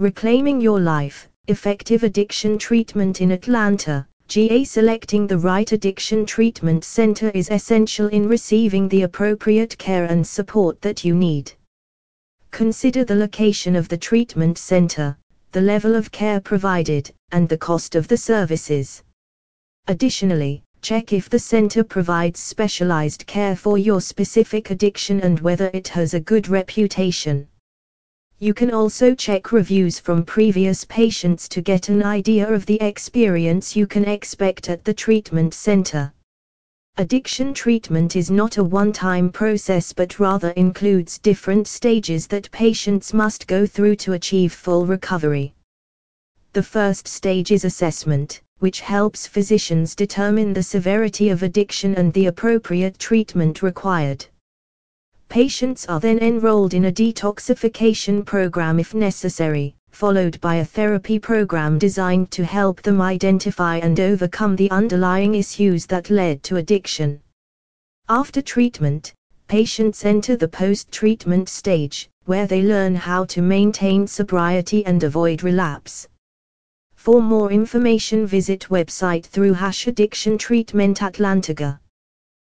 Reclaiming Your Life Effective Addiction Treatment in Atlanta. GA Selecting the right addiction treatment center is essential in receiving the appropriate care and support that you need. Consider the location of the treatment center, the level of care provided, and the cost of the services. Additionally, check if the center provides specialized care for your specific addiction and whether it has a good reputation. You can also check reviews from previous patients to get an idea of the experience you can expect at the treatment center. Addiction treatment is not a one time process but rather includes different stages that patients must go through to achieve full recovery. The first stage is assessment, which helps physicians determine the severity of addiction and the appropriate treatment required. Patients are then enrolled in a detoxification program if necessary, followed by a therapy program designed to help them identify and overcome the underlying issues that led to addiction. After treatment, patients enter the post treatment stage, where they learn how to maintain sobriety and avoid relapse. For more information visit website through hash addiction treatment Atlantiga.